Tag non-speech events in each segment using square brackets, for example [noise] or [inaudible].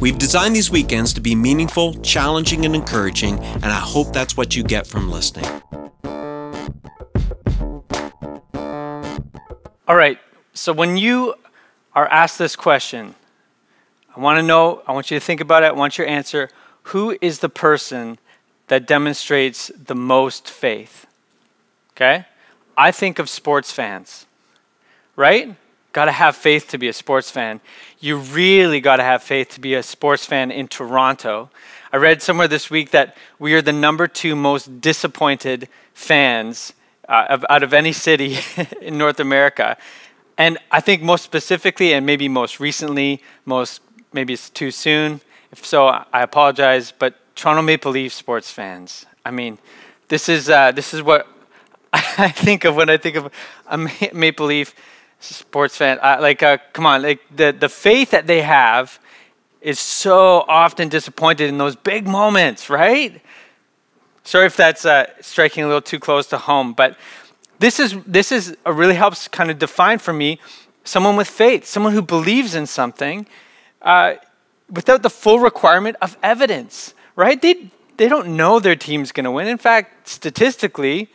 We've designed these weekends to be meaningful, challenging, and encouraging, and I hope that's what you get from listening. All right, so when you are asked this question, I want to know, I want you to think about it, I want your answer. Who is the person that demonstrates the most faith? Okay? I think of sports fans, right? Got to have faith to be a sports fan. You really got to have faith to be a sports fan in Toronto. I read somewhere this week that we are the number two most disappointed fans uh, of, out of any city [laughs] in North America. And I think most specifically, and maybe most recently, most maybe it's too soon. If so, I apologize. But Toronto Maple Leaf sports fans. I mean, this is uh, this is what [laughs] I think of when I think of a Maple Leaf sports fan. Like, uh, come on, like the the faith that they have is so often disappointed in those big moments, right? Sorry if that's uh, striking a little too close to home, but this is this is really helps kind of define for me someone with faith, someone who believes in something uh, without the full requirement of evidence, right? They they don't know their team's going to win. In fact, statistically,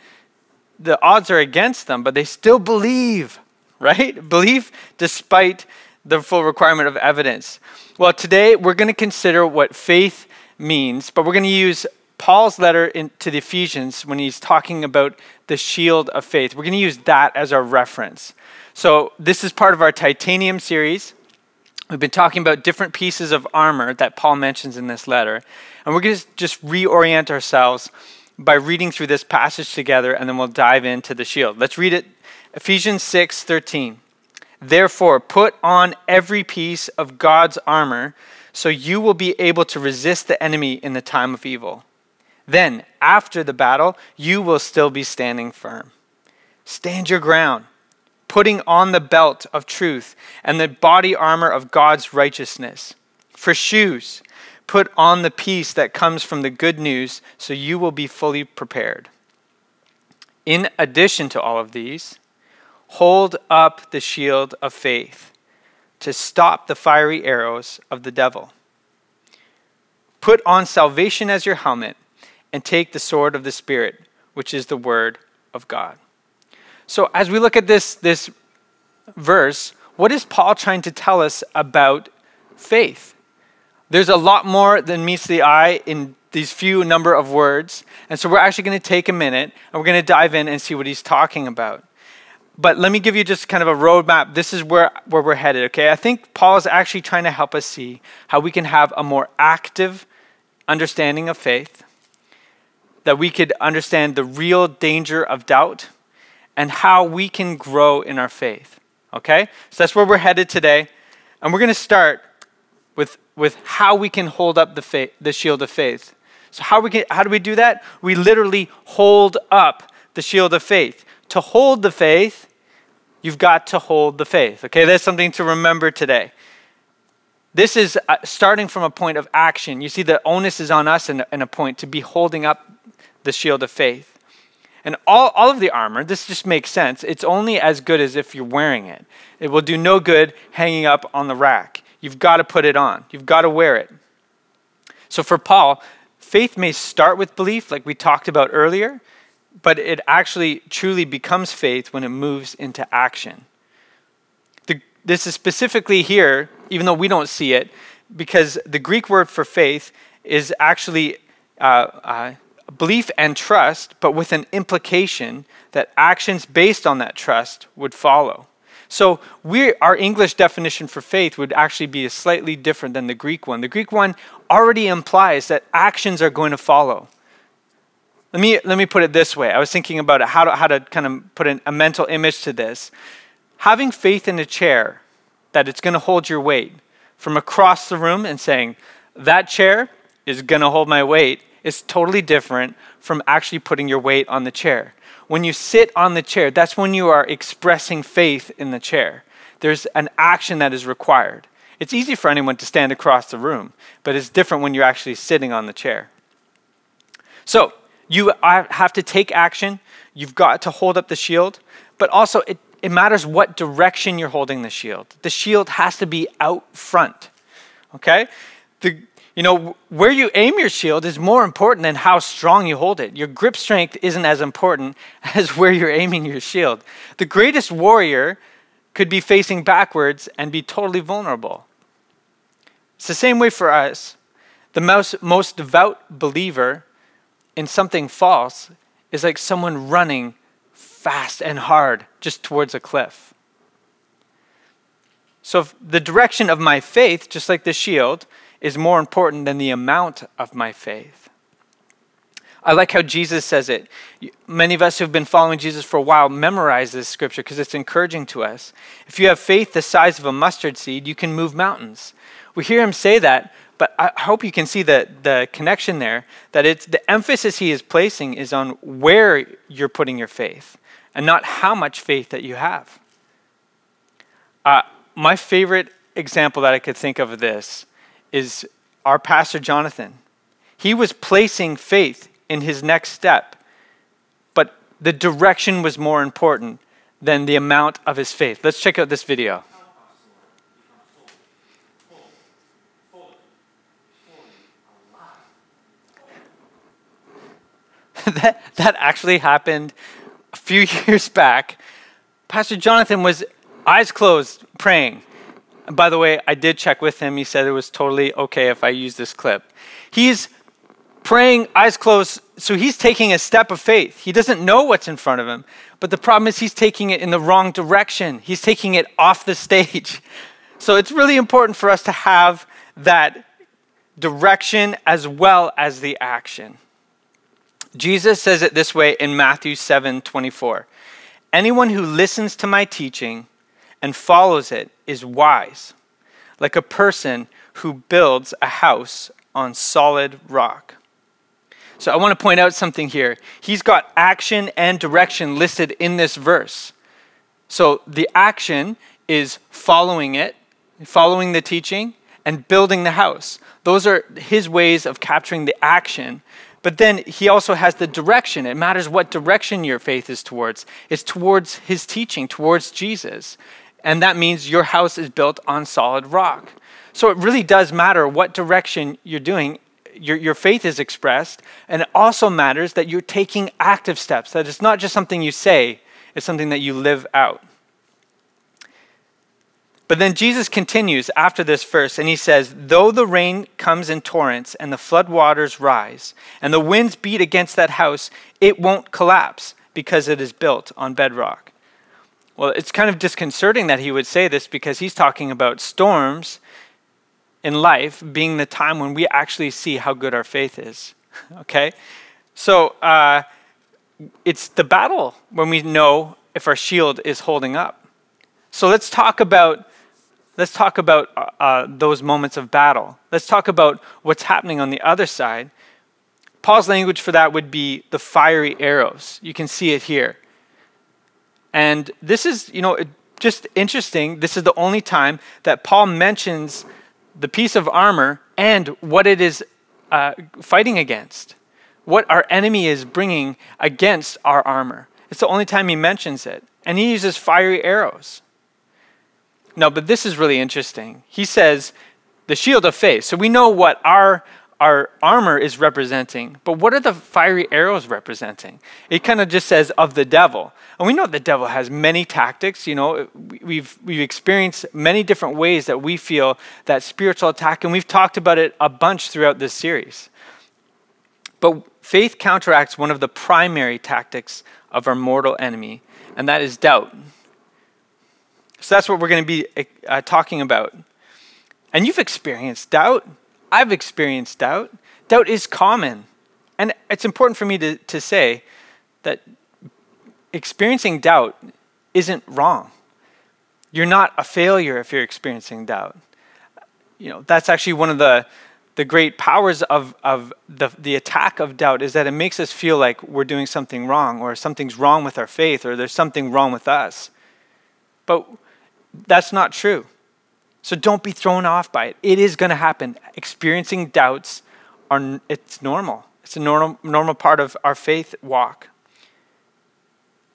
the odds are against them, but they still believe right? Belief despite the full requirement of evidence. Well, today we're going to consider what faith means, but we're going to use Paul's letter in, to the Ephesians when he's talking about the shield of faith. We're going to use that as our reference. So, this is part of our titanium series. We've been talking about different pieces of armor that Paul mentions in this letter. And we're going to just reorient ourselves by reading through this passage together, and then we'll dive into the shield. Let's read it Ephesians 6 13. Therefore, put on every piece of God's armor so you will be able to resist the enemy in the time of evil. Then, after the battle, you will still be standing firm. Stand your ground, putting on the belt of truth and the body armor of God's righteousness. For shoes, put on the peace that comes from the good news so you will be fully prepared. In addition to all of these, Hold up the shield of faith to stop the fiery arrows of the devil. Put on salvation as your helmet and take the sword of the Spirit, which is the word of God. So, as we look at this, this verse, what is Paul trying to tell us about faith? There's a lot more than meets the eye in these few number of words. And so, we're actually going to take a minute and we're going to dive in and see what he's talking about but let me give you just kind of a roadmap. This is where, where we're headed, okay? I think Paul is actually trying to help us see how we can have a more active understanding of faith, that we could understand the real danger of doubt, and how we can grow in our faith, okay? So that's where we're headed today. And we're going to start with, with how we can hold up the, faith, the shield of faith. So, how, we can, how do we do that? We literally hold up the shield of faith to hold the faith, you've got to hold the faith. Okay, that's something to remember today. This is uh, starting from a point of action. You see, the onus is on us in, a point to be holding up the shield of faith. And all, all of the armor, this just makes sense. It's only as good as if you're wearing it. It will do no good hanging up on the rack. You've got to put it on, you've got to wear it. So for Paul, faith may start with belief, like we talked about earlier, but it actually truly becomes faith when it moves into action. The, this is specifically here, even though we don't see it, because the Greek word for faith is actually uh, uh, belief and trust, but with an implication that actions based on that trust would follow. So we, our English definition for faith would actually be slightly different than the Greek one. The Greek one already implies that actions are going to follow. Let me, let me put it this way. I was thinking about it, how to, how to kind of put an, a mental image to this. Having faith in a chair that it's going to hold your weight from across the room and saying, that chair is going to hold my weight, is totally different from actually putting your weight on the chair. When you sit on the chair, that's when you are expressing faith in the chair. There's an action that is required. It's easy for anyone to stand across the room, but it's different when you're actually sitting on the chair. So, you have to take action. You've got to hold up the shield, but also it, it matters what direction you're holding the shield. The shield has to be out front. Okay? The, you know, where you aim your shield is more important than how strong you hold it. Your grip strength isn't as important [laughs] as where you're aiming your shield. The greatest warrior could be facing backwards and be totally vulnerable. It's the same way for us. The most, most devout believer in something false is like someone running fast and hard just towards a cliff. So, the direction of my faith, just like the shield, is more important than the amount of my faith. I like how Jesus says it. Many of us who've been following Jesus for a while memorize this scripture because it's encouraging to us. If you have faith the size of a mustard seed, you can move mountains. We hear him say that, but I hope you can see the, the connection there that it's the emphasis he is placing is on where you're putting your faith and not how much faith that you have. Uh, my favorite example that I could think of of this is our pastor Jonathan. He was placing faith in his next step, but the direction was more important than the amount of his faith. Let's check out this video. [laughs] that, that actually happened a few [laughs] years back. Pastor Jonathan was eyes closed praying. And by the way, I did check with him. He said it was totally okay if I use this clip. He's praying, eyes closed, so he's taking a step of faith. He doesn't know what's in front of him, but the problem is he's taking it in the wrong direction. He's taking it off the stage. [laughs] So it's really important for us to have that direction as well as the action. Jesus says it this way in Matthew 7 24. Anyone who listens to my teaching and follows it is wise, like a person who builds a house on solid rock. So I want to point out something here. He's got action and direction listed in this verse. So the action is following it, following the teaching, and building the house. Those are his ways of capturing the action. But then he also has the direction. It matters what direction your faith is towards. It's towards his teaching, towards Jesus. And that means your house is built on solid rock. So it really does matter what direction you're doing. Your, your faith is expressed. And it also matters that you're taking active steps, that it's not just something you say, it's something that you live out. But then Jesus continues after this verse, and he says, Though the rain comes in torrents, and the flood waters rise, and the winds beat against that house, it won't collapse because it is built on bedrock. Well, it's kind of disconcerting that he would say this because he's talking about storms in life being the time when we actually see how good our faith is. [laughs] okay? So uh, it's the battle when we know if our shield is holding up. So let's talk about. Let's talk about uh, uh, those moments of battle. Let's talk about what's happening on the other side. Paul's language for that would be the fiery arrows. You can see it here. And this is, you know, just interesting. This is the only time that Paul mentions the piece of armor and what it is uh, fighting against, what our enemy is bringing against our armor. It's the only time he mentions it. And he uses fiery arrows. No, but this is really interesting. He says the shield of faith. So we know what our our armor is representing. But what are the fiery arrows representing? It kind of just says of the devil. And we know the devil has many tactics. You know, we've, we've experienced many different ways that we feel that spiritual attack, and we've talked about it a bunch throughout this series. But faith counteracts one of the primary tactics of our mortal enemy, and that is doubt. So that's what we're going to be uh, talking about. And you've experienced doubt. I've experienced doubt. Doubt is common. And it's important for me to, to say that experiencing doubt isn't wrong. You're not a failure if you're experiencing doubt. You know, that's actually one of the the great powers of, of the, the attack of doubt is that it makes us feel like we're doing something wrong or something's wrong with our faith or there's something wrong with us. But that's not true. So don't be thrown off by it. It is going to happen. Experiencing doubts are it's normal. It's a normal normal part of our faith walk.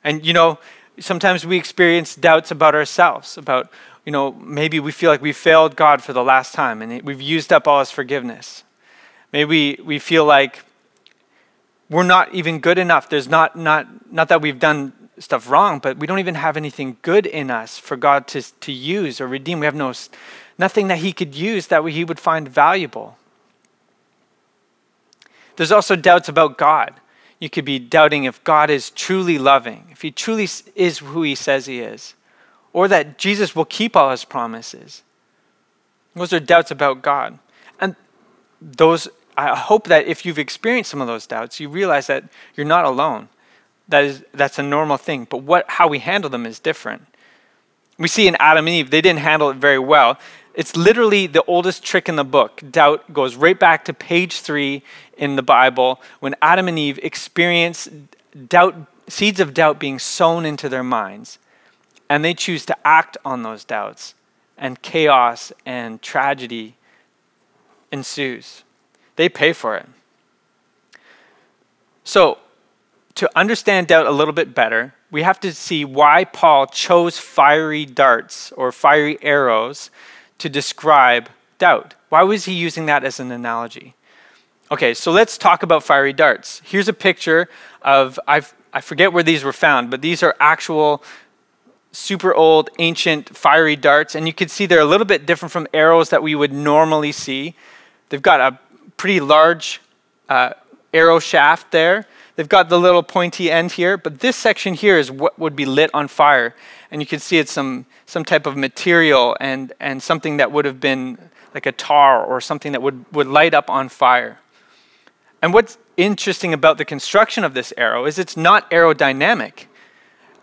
And you know, sometimes we experience doubts about ourselves, about you know, maybe we feel like we failed God for the last time and we've used up all his forgiveness. Maybe we feel like we're not even good enough. There's not, not, not that we've done stuff wrong, but we don't even have anything good in us for God to, to use or redeem. We have no, nothing that he could use that he would find valuable. There's also doubts about God. You could be doubting if God is truly loving, if he truly is who he says he is or that Jesus will keep all his promises. Those are doubts about God. And those, I hope that if you've experienced some of those doubts, you realize that you're not alone. That is, that's a normal thing. But what, how we handle them is different. We see in Adam and Eve, they didn't handle it very well. It's literally the oldest trick in the book. Doubt goes right back to page three in the Bible when Adam and Eve experience doubt, seeds of doubt being sown into their minds and they choose to act on those doubts, and chaos and tragedy ensues. They pay for it. So, to understand doubt a little bit better, we have to see why Paul chose fiery darts or fiery arrows to describe doubt. Why was he using that as an analogy? Okay, so let's talk about fiery darts. Here's a picture of, I've, I forget where these were found, but these are actual super old, ancient, fiery darts, and you can see they're a little bit different from arrows that we would normally see. They've got a pretty large uh, arrow shaft there. They've got the little pointy end here, but this section here is what would be lit on fire. And you can see it's some, some type of material and, and something that would have been like a tar or something that would, would light up on fire. And what's interesting about the construction of this arrow is it's not aerodynamic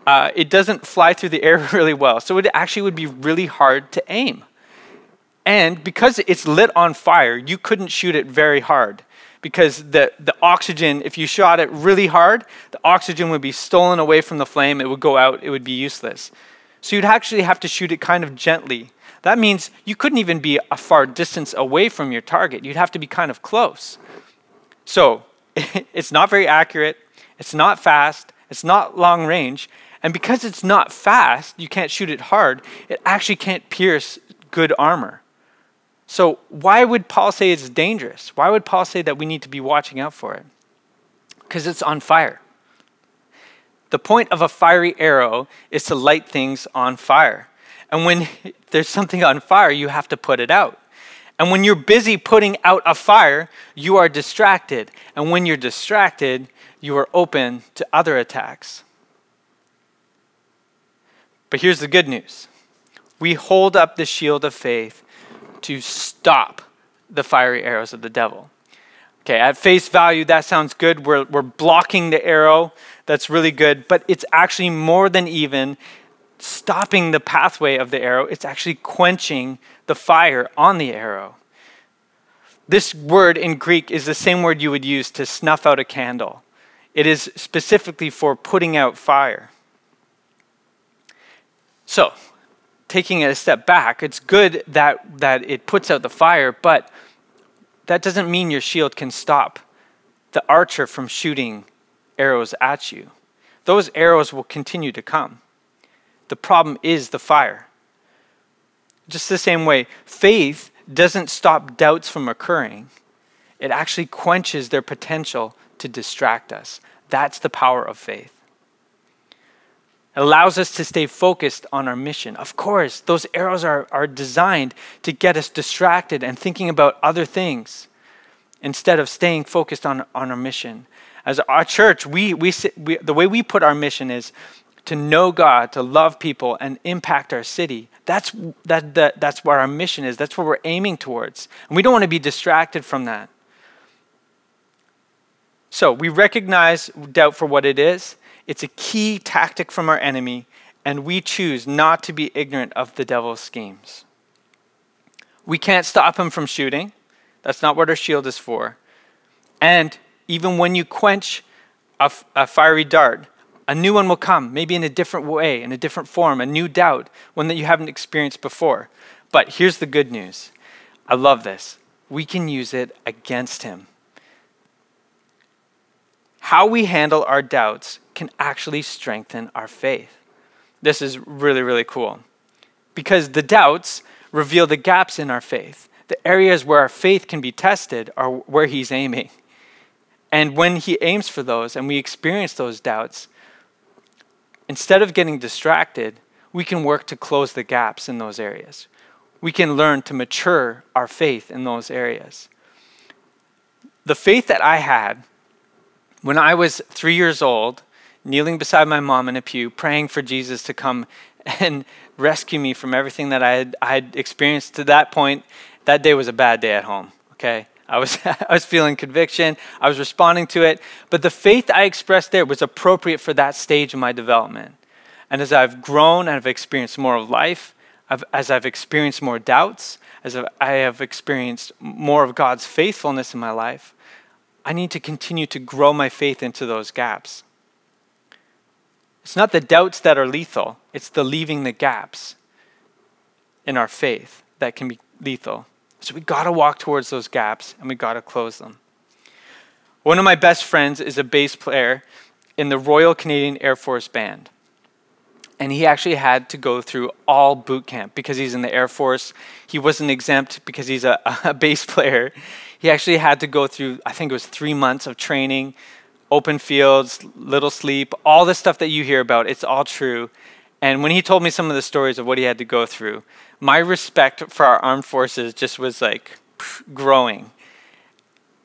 uh, it doesn't fly through the [laughs] air really well. So it actually would be really hard to aim. And because it's lit on fire, you couldn't shoot it very hard because the, the oxygen, if you shot it really hard, the oxygen would be stolen away from the flame, it would go out, it would be useless. So you'd actually have to shoot it kind of gently. That means you couldn't even be a far distance away from your target. You'd have to be kind of close. So [laughs] it's not very accurate, it's not fast, it's not long range, and because it's not fast, you can't shoot it hard, it actually can't pierce good armor. So, why would Paul say it's dangerous? Why would Paul say that we need to be watching out for it? Because it's on fire. The point of a fiery arrow is to light things on fire. And when [laughs] there's something on fire, you have to put it out. And when you're busy putting out a fire, you are distracted. And when you're distracted, you are open to other attacks. But here's the good news we hold up the shield of faith to stop the fiery arrows of the devil. Okay, at face value, that sounds good. We're, we're blocking the arrow. That's really good. But it's actually more than even stopping the pathway of the arrow, it's actually quenching the fire on the arrow. This word in Greek is the same word you would use to snuff out a candle, it is specifically for putting out fire. So, taking it a step back, it's good that, that it puts out the fire, but that doesn't mean your shield can stop the archer from shooting arrows at you. Those arrows will continue to come. The problem is the fire. Just the same way, faith doesn't stop doubts from occurring, it actually quenches their potential to distract us. That's the power of faith. Allows us to stay focused on our mission. Of course, those arrows are, are designed to get us distracted and thinking about other things instead of staying focused on, on our mission. As our church, we, we, we, the way we put our mission is to know God, to love people, and impact our city. That's, that, that, that's where our mission is. That's what we're aiming towards. And we don't want to be distracted from that. So we recognize doubt for what it is. It's a key tactic from our enemy, and we choose not to be ignorant of the devil's schemes. We can't stop him from shooting. That's not what our shield is for. And even when you quench a, a fiery dart, a new one will come, maybe in a different way, in a different form, a new doubt, one that you haven't experienced before. But here's the good news I love this. We can use it against him. How we handle our doubts can actually strengthen our faith. This is really, really cool. Because the doubts reveal the gaps in our faith. The areas where our faith can be tested are where he's aiming. And when he aims for those and we experience those doubts, instead of getting distracted, we can work to close the gaps in those areas. We can learn to mature our faith in those areas. The faith that I had when I was three years old, kneeling beside my mom in a pew, praying for Jesus to come [laughs] and rescue me from everything that I had, I had experienced to that point, that day was a bad day at home, okay? I was, [laughs] I was feeling conviction. I was responding to it. But the faith I expressed there was appropriate for that stage of my development. And as I've grown and I've experienced more of life, I've, as I've experienced more doubts, as I have experienced more of God's faithfulness in my life, I need to continue to grow my faith into those gaps. It's not the doubts that are lethal, it's the leaving the gaps in our faith that can be lethal. So we got to walk towards those gaps and we got to close them. One of my best friends is a bass player in the Royal Canadian Air Force Band. And he actually had to go through all boot camp because he's in the Air Force. He wasn't exempt because he's a, [laughs] a bass player. He actually had to go through, I think it was three months of training, open fields, little sleep, all the stuff that you hear about. It's all true. And when he told me some of the stories of what he had to go through, my respect for our armed forces just was like growing.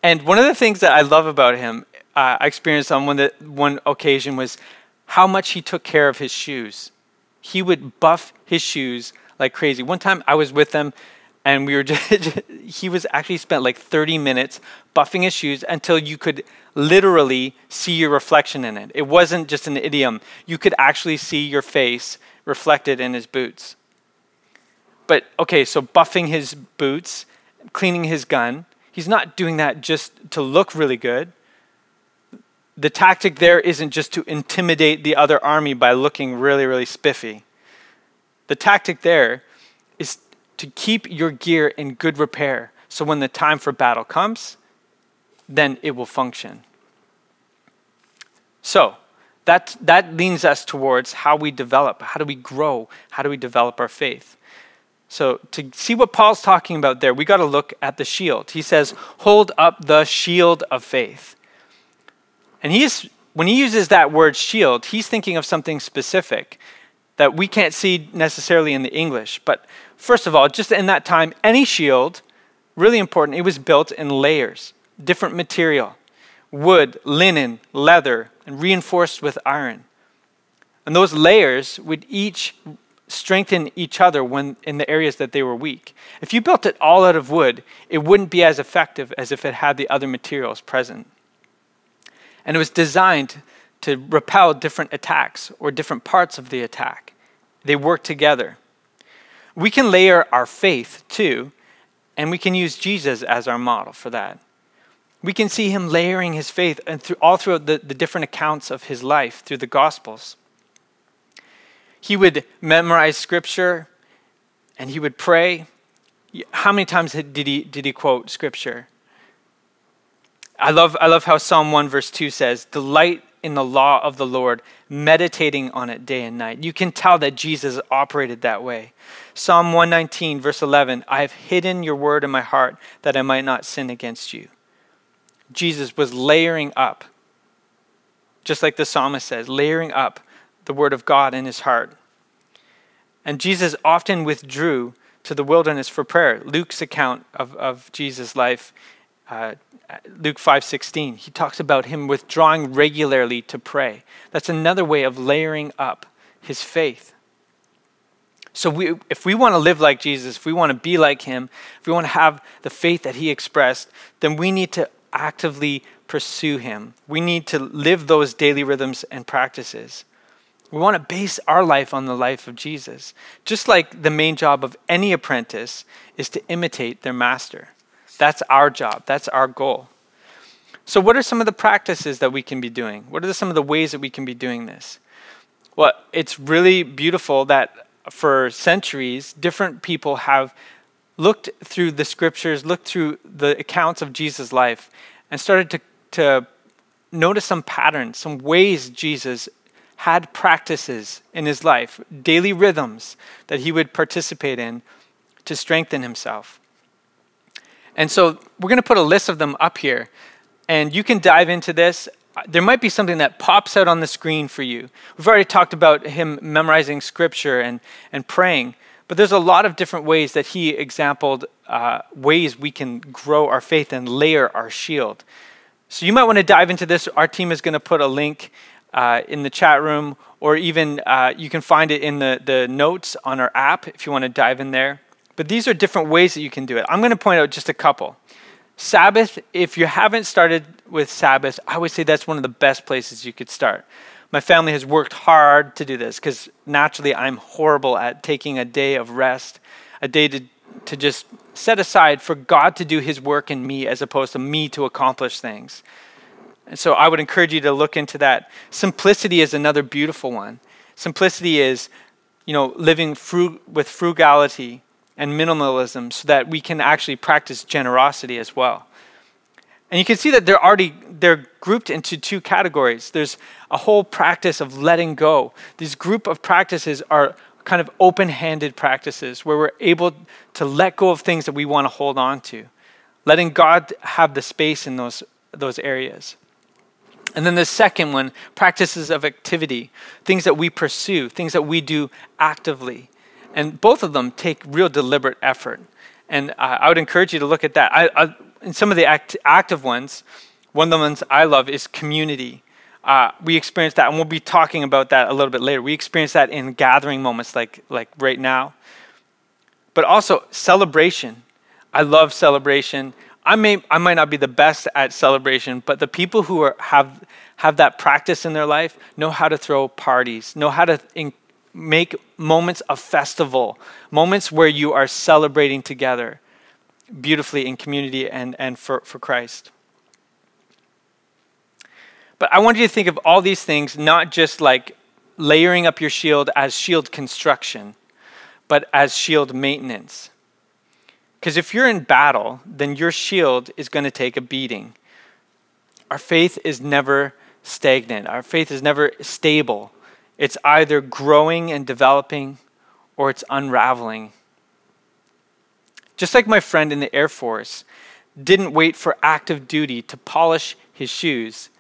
And one of the things that I love about him, uh, I experienced on one, that, one occasion was how much he took care of his shoes. He would buff his shoes like crazy. One time I was with him and we were [laughs] just, he was actually spent like 30 minutes buffing his shoes until you could literally see your reflection in it. It wasn't just an idiom. You could actually see your face reflected in his boots. But okay, so buffing his boots, cleaning his gun, he's not doing that just to look really good. The tactic there isn't just to intimidate the other army by looking really, really spiffy. The tactic there to keep your gear in good repair so when the time for battle comes, then it will function. So, that, that leans us towards how we develop. How do we grow? How do we develop our faith? So, to see what Paul's talking about there, we got to look at the shield. He says, Hold up the shield of faith. And he's, when he uses that word shield, he's thinking of something specific that we can't see necessarily in the English. But first of all, just in that time, any shield, really important, it was built in layers, different material wood, linen, leather, and reinforced with iron. And those layers would each strengthen each other when in the areas that they were weak. If you built it all out of wood, it wouldn't be as effective as if it had the other materials present. And it was designed to repel different attacks or different parts of the attack. They work together. We can layer our faith too, and we can use Jesus as our model for that. We can see him layering his faith and through, all throughout the, the different accounts of his life through the Gospels. He would memorize scripture and he would pray. How many times did he, did he quote scripture? I love, I love how Psalm 1, verse 2 says, Delight in the law of the Lord, meditating on it day and night. You can tell that Jesus operated that way. Psalm 119, verse 11 I have hidden your word in my heart that I might not sin against you. Jesus was layering up, just like the psalmist says, layering up the word of God in his heart. And Jesus often withdrew to the wilderness for prayer. Luke's account of, of Jesus' life uh, Luke 5:16. He talks about him withdrawing regularly to pray. That's another way of layering up his faith. So we, if we want to live like Jesus, if we want to be like him, if we want to have the faith that he expressed, then we need to actively pursue him. We need to live those daily rhythms and practices. We want to base our life on the life of Jesus. Just like the main job of any apprentice is to imitate their master. That's our job, that's our goal. So, what are some of the practices that we can be doing? What are some of the ways that we can be doing this? Well, it's really beautiful that for centuries, different people have looked through the scriptures, looked through the accounts of Jesus' life, and started to, to notice some patterns, some ways Jesus had practices in his life, daily rhythms that he would participate in to strengthen himself. And so we're going to put a list of them up here, and you can dive into this. There might be something that pops out on the screen for you. We've already talked about him memorizing scripture and, and praying, but there's a lot of different ways that he exampled uh, ways we can grow our faith and layer our shield. So you might want to dive into this. Our team is going to put a link uh, in the chat room, or even uh, you can find it in the, the notes on our app if you want to dive in there. But these are different ways that you can do it. I'm going to point out just a couple. Sabbath, if you haven't started with Sabbath, I would say that's one of the best places you could start. My family has worked hard to do this because naturally I'm horrible at taking a day of rest, a day to, to just set aside for God to do his work in me as opposed to me to accomplish things. And so I would encourage you to look into that. Simplicity is another beautiful one. Simplicity is, you know, living frug- with frugality and minimalism so that we can actually practice generosity as well. And you can see that they're already they're grouped into two categories. There's a whole practice of letting go. These group of practices are kind of open-handed practices where we're able to let go of things that we want to hold on to. Letting God have the space in those those areas. And then the second one, practices of activity, things that we pursue, things that we do actively. And both of them take real deliberate effort. And uh, I would encourage you to look at that. I, I, in some of the act, active ones, one of the ones I love is community. Uh, we experience that, and we'll be talking about that a little bit later. We experience that in gathering moments like, like right now. But also celebration. I love celebration. I may I might not be the best at celebration, but the people who are, have have that practice in their life know how to throw parties, know how to in, make moments of festival, moments where you are celebrating together beautifully in community and, and for, for Christ. But I want you to think of all these things not just like layering up your shield as shield construction, but as shield maintenance. Because if you're in battle, then your shield is going to take a beating. Our faith is never stagnant, our faith is never stable. It's either growing and developing or it's unraveling. Just like my friend in the Air Force didn't wait for active duty to polish his shoes,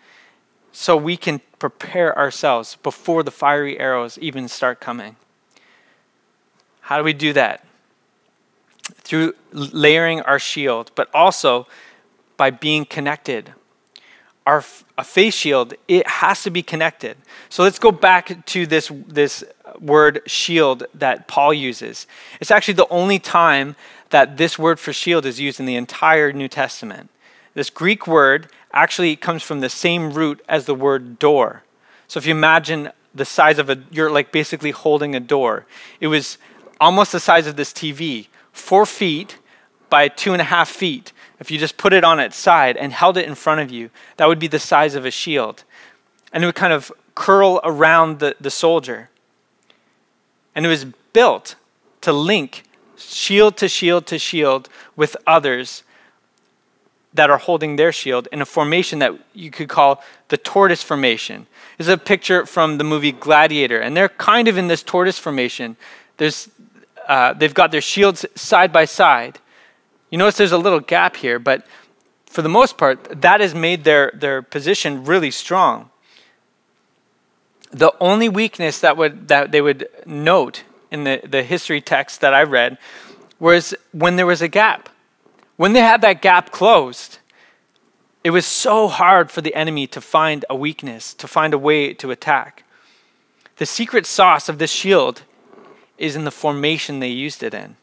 so we can prepare ourselves before the fiery arrows even start coming. How do we do that? through layering our shield, but also by being connected. Our a face shield, it has to be connected. So let's go back to this, this word shield that Paul uses. It's actually the only time that this word for shield is used in the entire New Testament. This Greek word actually comes from the same root as the word door. So if you imagine the size of a, you're like basically holding a door. It was almost the size of this TV four feet by two and a half feet, if you just put it on its side and held it in front of you, that would be the size of a shield. And it would kind of curl around the, the soldier. And it was built to link shield to shield to shield with others that are holding their shield in a formation that you could call the tortoise formation. This is a picture from the movie Gladiator, and they're kind of in this tortoise formation. There's uh, they've got their shields side by side. You notice there's a little gap here, but for the most part, that has made their, their position really strong. The only weakness that, would, that they would note in the, the history text that I read was when there was a gap. When they had that gap closed, it was so hard for the enemy to find a weakness, to find a way to attack. The secret sauce of this shield is in the formation they used it in.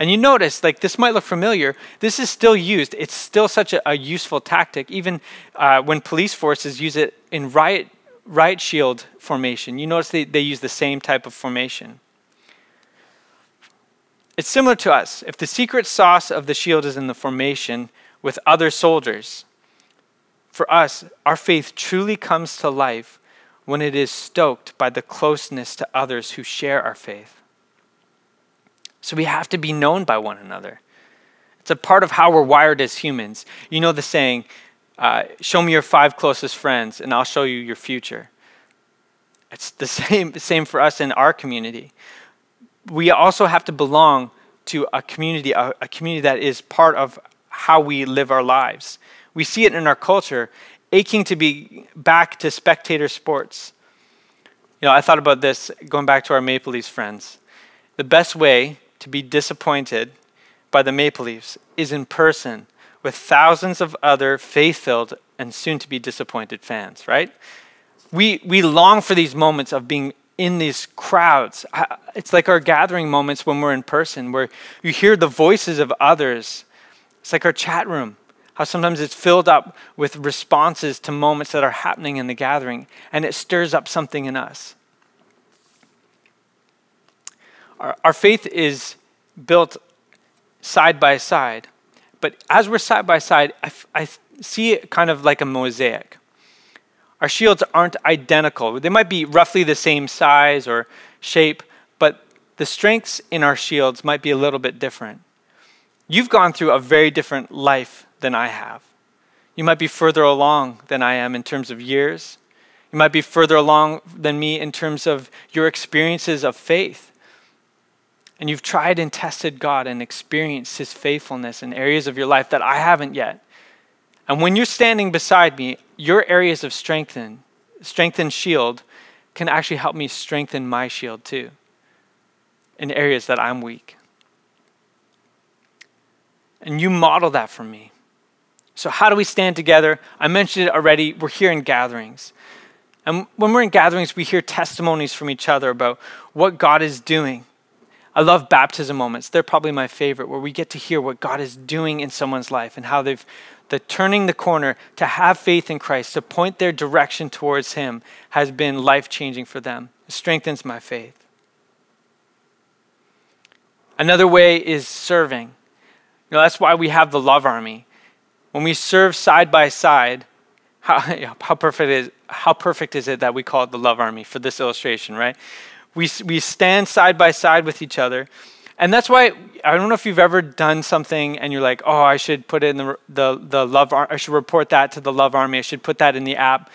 And you notice, like, this might look familiar. This is still used. It's still such a, a useful tactic, even uh, when police forces use it in riot, riot shield formation. You notice they, they use the same type of formation. It's similar to us. If the secret sauce of the shield is in the formation with other soldiers, for us, our faith truly comes to life when it is stoked by the closeness to others who share our faith. So we have to be known by one another. It's a part of how we're wired as humans. You know the saying, uh, show me your five closest friends and I'll show you your future. It's the [laughs] same, same for us in our community. We also have to belong to a community, a, a community that is part of how we live our lives. We see it in our culture, aching to be back to spectator sports. You know, I thought about this going back to our Maple Leafs friends. The best way to be disappointed by the Maple Leafs is in person with thousands of other faith filled and soon to be disappointed fans, right? We, we long for these moments of being in these crowds. It's like our gathering moments when we're in person, where you hear the voices of others. It's like our chat room, how sometimes it's filled up with responses to moments that are happening in the gathering, and it stirs up something in us. Our, our faith is built side by side. But as we're side by side, I, I see it kind of like a mosaic. Our shields aren't identical. They might be roughly the same size or shape, but the strengths in our shields might be a little bit different. You've gone through a very different life than I have. You might be further along than I am in terms of years. You might be further along than me in terms of your experiences of faith and you've tried and tested God and experienced His faithfulness in areas of your life that I haven't yet. And when you're standing beside me, your areas of strengthen, strengthen shield can actually help me strengthen my shield too in areas that I'm weak. And you model that for me. So, how do we stand together? I mentioned it already. We're here in gatherings. And when we're in gatherings, we hear testimonies from each other about what God is doing I love baptism moments. They're probably my favorite, where we get to hear what God is doing in someone's life and how they've the turning the corner to have faith in Christ, to point their direction towards Him, has been life changing for them. It strengthens my faith. Another way is serving. You know, that's why we have the love army. When we serve side by side, how, [laughs] how, perfect is, how perfect is it that we call it the love army for this illustration, right? We, we stand side by side with each other. And that's why I don't know if you've ever done something and you're like, oh, I should put it in the, the, the love, I should report that to the love army. I should put that in the app.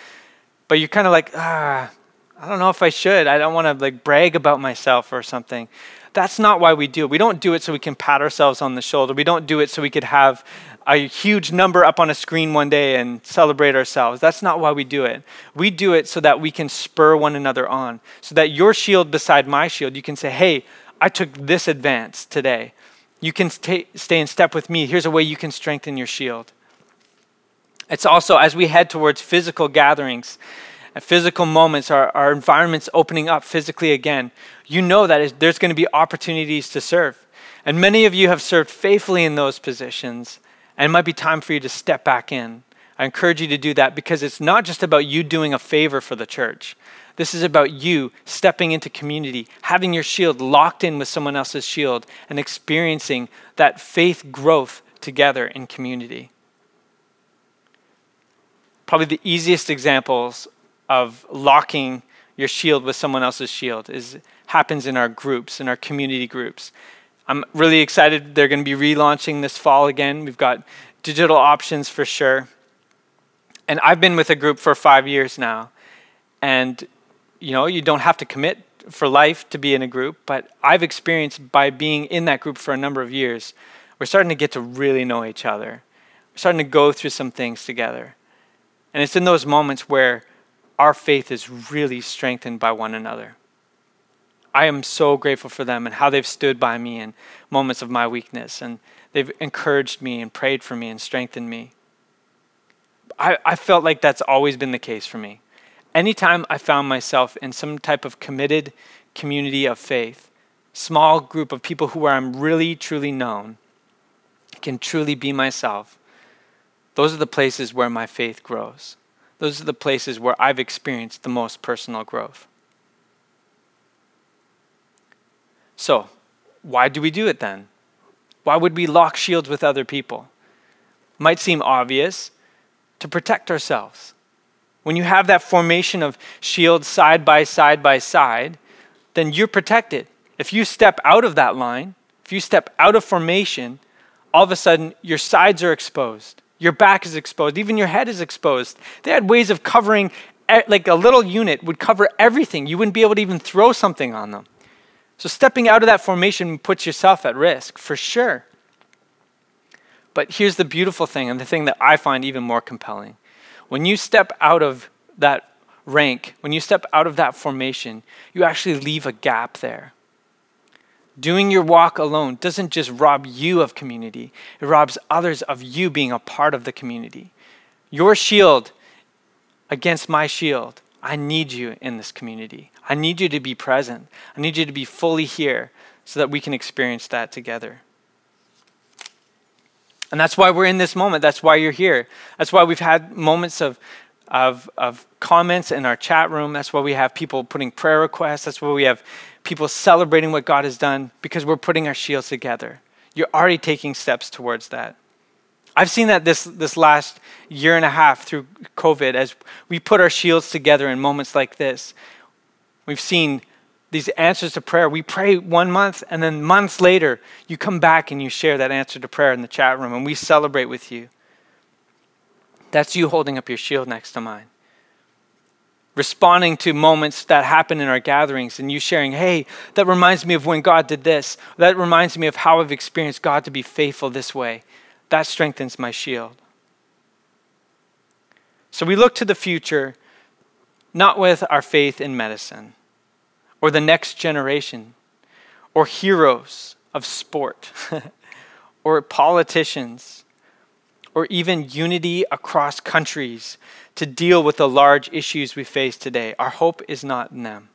But you're kind of like, ah, I don't know if I should. I don't want to like brag about myself or something. That's not why we do it. We don't do it so we can pat ourselves on the shoulder. We don't do it so we could have a huge number up on a screen one day and celebrate ourselves. That's not why we do it. We do it so that we can spur one another on, so that your shield beside my shield, you can say, hey, I took this advance today. You can stay, stay in step with me. Here's a way you can strengthen your shield. It's also as we head towards physical gatherings, and physical moments, our, our environment's opening up physically again, you know that there's going to be opportunities to serve. And many of you have served faithfully in those positions. And it might be time for you to step back in. I encourage you to do that because it's not just about you doing a favor for the church. This is about you stepping into community, having your shield locked in with someone else's shield, and experiencing that faith growth together in community. Probably the easiest examples of locking your shield with someone else's shield is happens in our groups, in our community groups. I'm really excited. They're going to be relaunching this fall again. We've got digital options for sure. And I've been with a group for five years now. And, you know, you don't have to commit for life to be in a group, but I've experienced by being in that group for a number of years, we're starting to get to really know each other. We're starting to go through some things together. And it's in those moments where our faith is really strengthened by one another. I am so grateful for them and how they've stood by me in moments of my weakness. And they've encouraged me and prayed for me and strengthened me. I, I felt like that's always been the case for me. Anytime I found myself in some type of committed community of faith, small group of people who I'm really, truly known, can truly be myself, those are the places where my faith grows. Those are the places where I've experienced the most personal growth. So, why do we do it then? Why would we lock shields with other people? Might seem obvious to protect ourselves. When you have that formation of shields side by side by side, then you're protected. If you step out of that line, if you step out of formation, all of a sudden your sides are exposed, your back is exposed, even your head is exposed. They had ways of covering, like a little unit would cover everything. You wouldn't be able to even throw something on them. So stepping out of that formation puts yourself at risk, for sure. But here's the beautiful thing, and the thing that I find even more compelling. When you step out of that rank, when you step out of that formation, you actually leave a gap there. Doing your walk alone doesn't just rob you of community, it robs others of you being a part of the community. Your shield against my shield. I need you in this community. I need you to be present. I need you to be fully here so that we can experience that together. And that's why we're in this moment. That's why you're here. That's why we've had moments of, of, of comments in our chat room. That's why we have people putting prayer requests. That's why we have people celebrating what God has done because we're putting our shields together. You're already taking steps towards that. I've seen that this, this last year and a half through COVID as we put our shields together in moments like this. We've seen these answers to prayer. We pray one month, and then months later, you come back and you share that answer to prayer in the chat room, and we celebrate with you. That's you holding up your shield next to mine. Responding to moments that happen in our gatherings, and you sharing, hey, that reminds me of when God did this. That reminds me of how I've experienced God to be faithful this way. That strengthens my shield. So we look to the future, not with our faith in medicine or the next generation, or heroes of sport, [laughs] or politicians, or even unity across countries to deal with the large issues we face today. Our hope is not in them.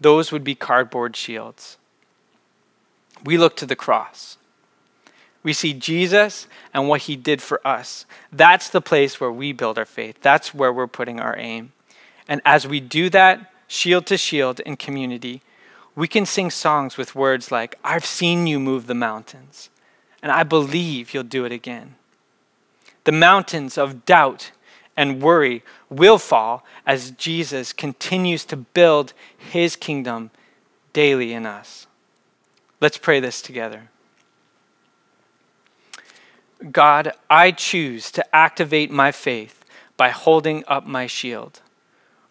Those would be cardboard shields. We look to the cross. We see Jesus and what he did for us. That's the place where we build our faith. That's where we're putting our aim. And as we do that, shield to shield in community, we can sing songs with words like, I've seen you move the mountains, and I believe you'll do it again. The mountains of doubt and worry will fall as Jesus continues to build his kingdom daily in us. Let's pray this together. God, I choose to activate my faith by holding up my shield.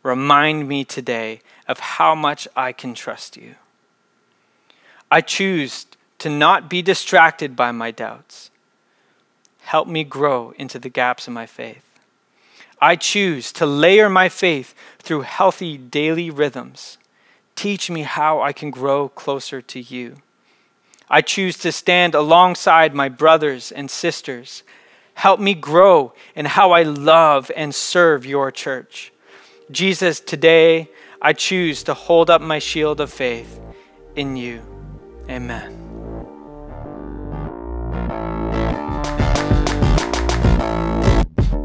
Remind me today of how much I can trust you. I choose to not be distracted by my doubts. Help me grow into the gaps in my faith. I choose to layer my faith through healthy daily rhythms. Teach me how I can grow closer to you. I choose to stand alongside my brothers and sisters. Help me grow in how I love and serve your church. Jesus, today I choose to hold up my shield of faith in you. Amen.